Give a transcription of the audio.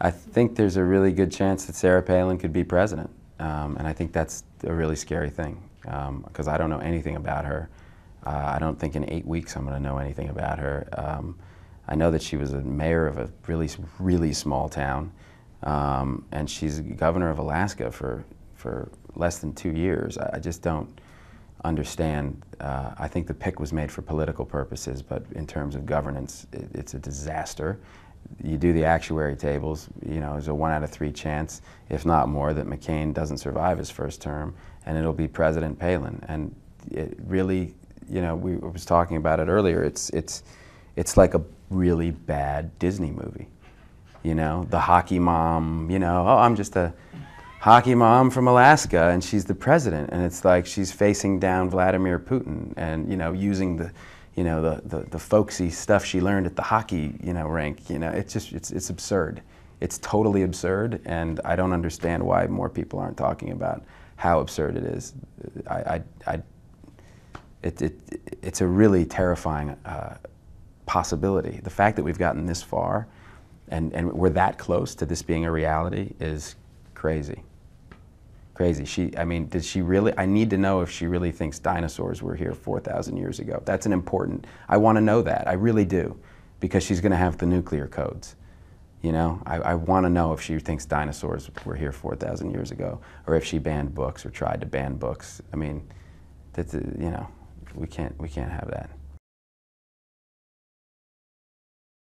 I think there's a really good chance that Sarah Palin could be president. Um, and I think that's a really scary thing because um, I don't know anything about her. Uh, I don't think in eight weeks I'm going to know anything about her. Um, I know that she was a mayor of a really, really small town, um, and she's governor of Alaska for, for less than two years. I, I just don't understand. Uh, I think the pick was made for political purposes, but in terms of governance, it, it's a disaster you do the actuary tables, you know, there's a one out of three chance, if not more, that McCain doesn't survive his first term, and it'll be President Palin. And it really, you know, we was talking about it earlier. It's it's it's like a really bad Disney movie. You know, the hockey mom. You know, oh, I'm just a hockey mom from Alaska, and she's the president, and it's like she's facing down Vladimir Putin, and you know, using the you know, the, the, the folksy stuff she learned at the hockey, you know, rink. You know, it's just, it's, it's absurd. It's totally absurd, and I don't understand why more people aren't talking about how absurd it is. I, I, I it, it, it's a really terrifying uh, possibility. The fact that we've gotten this far and, and we're that close to this being a reality is crazy crazy. She, I mean, did she really? I need to know if she really thinks dinosaurs were here 4,000 years ago. That's an important. I want to know that. I really do, because she's going to have the nuclear codes. You know, I, I want to know if she thinks dinosaurs were here 4,000 years ago, or if she banned books or tried to ban books. I mean, that's uh, you know, we can't we can't have that.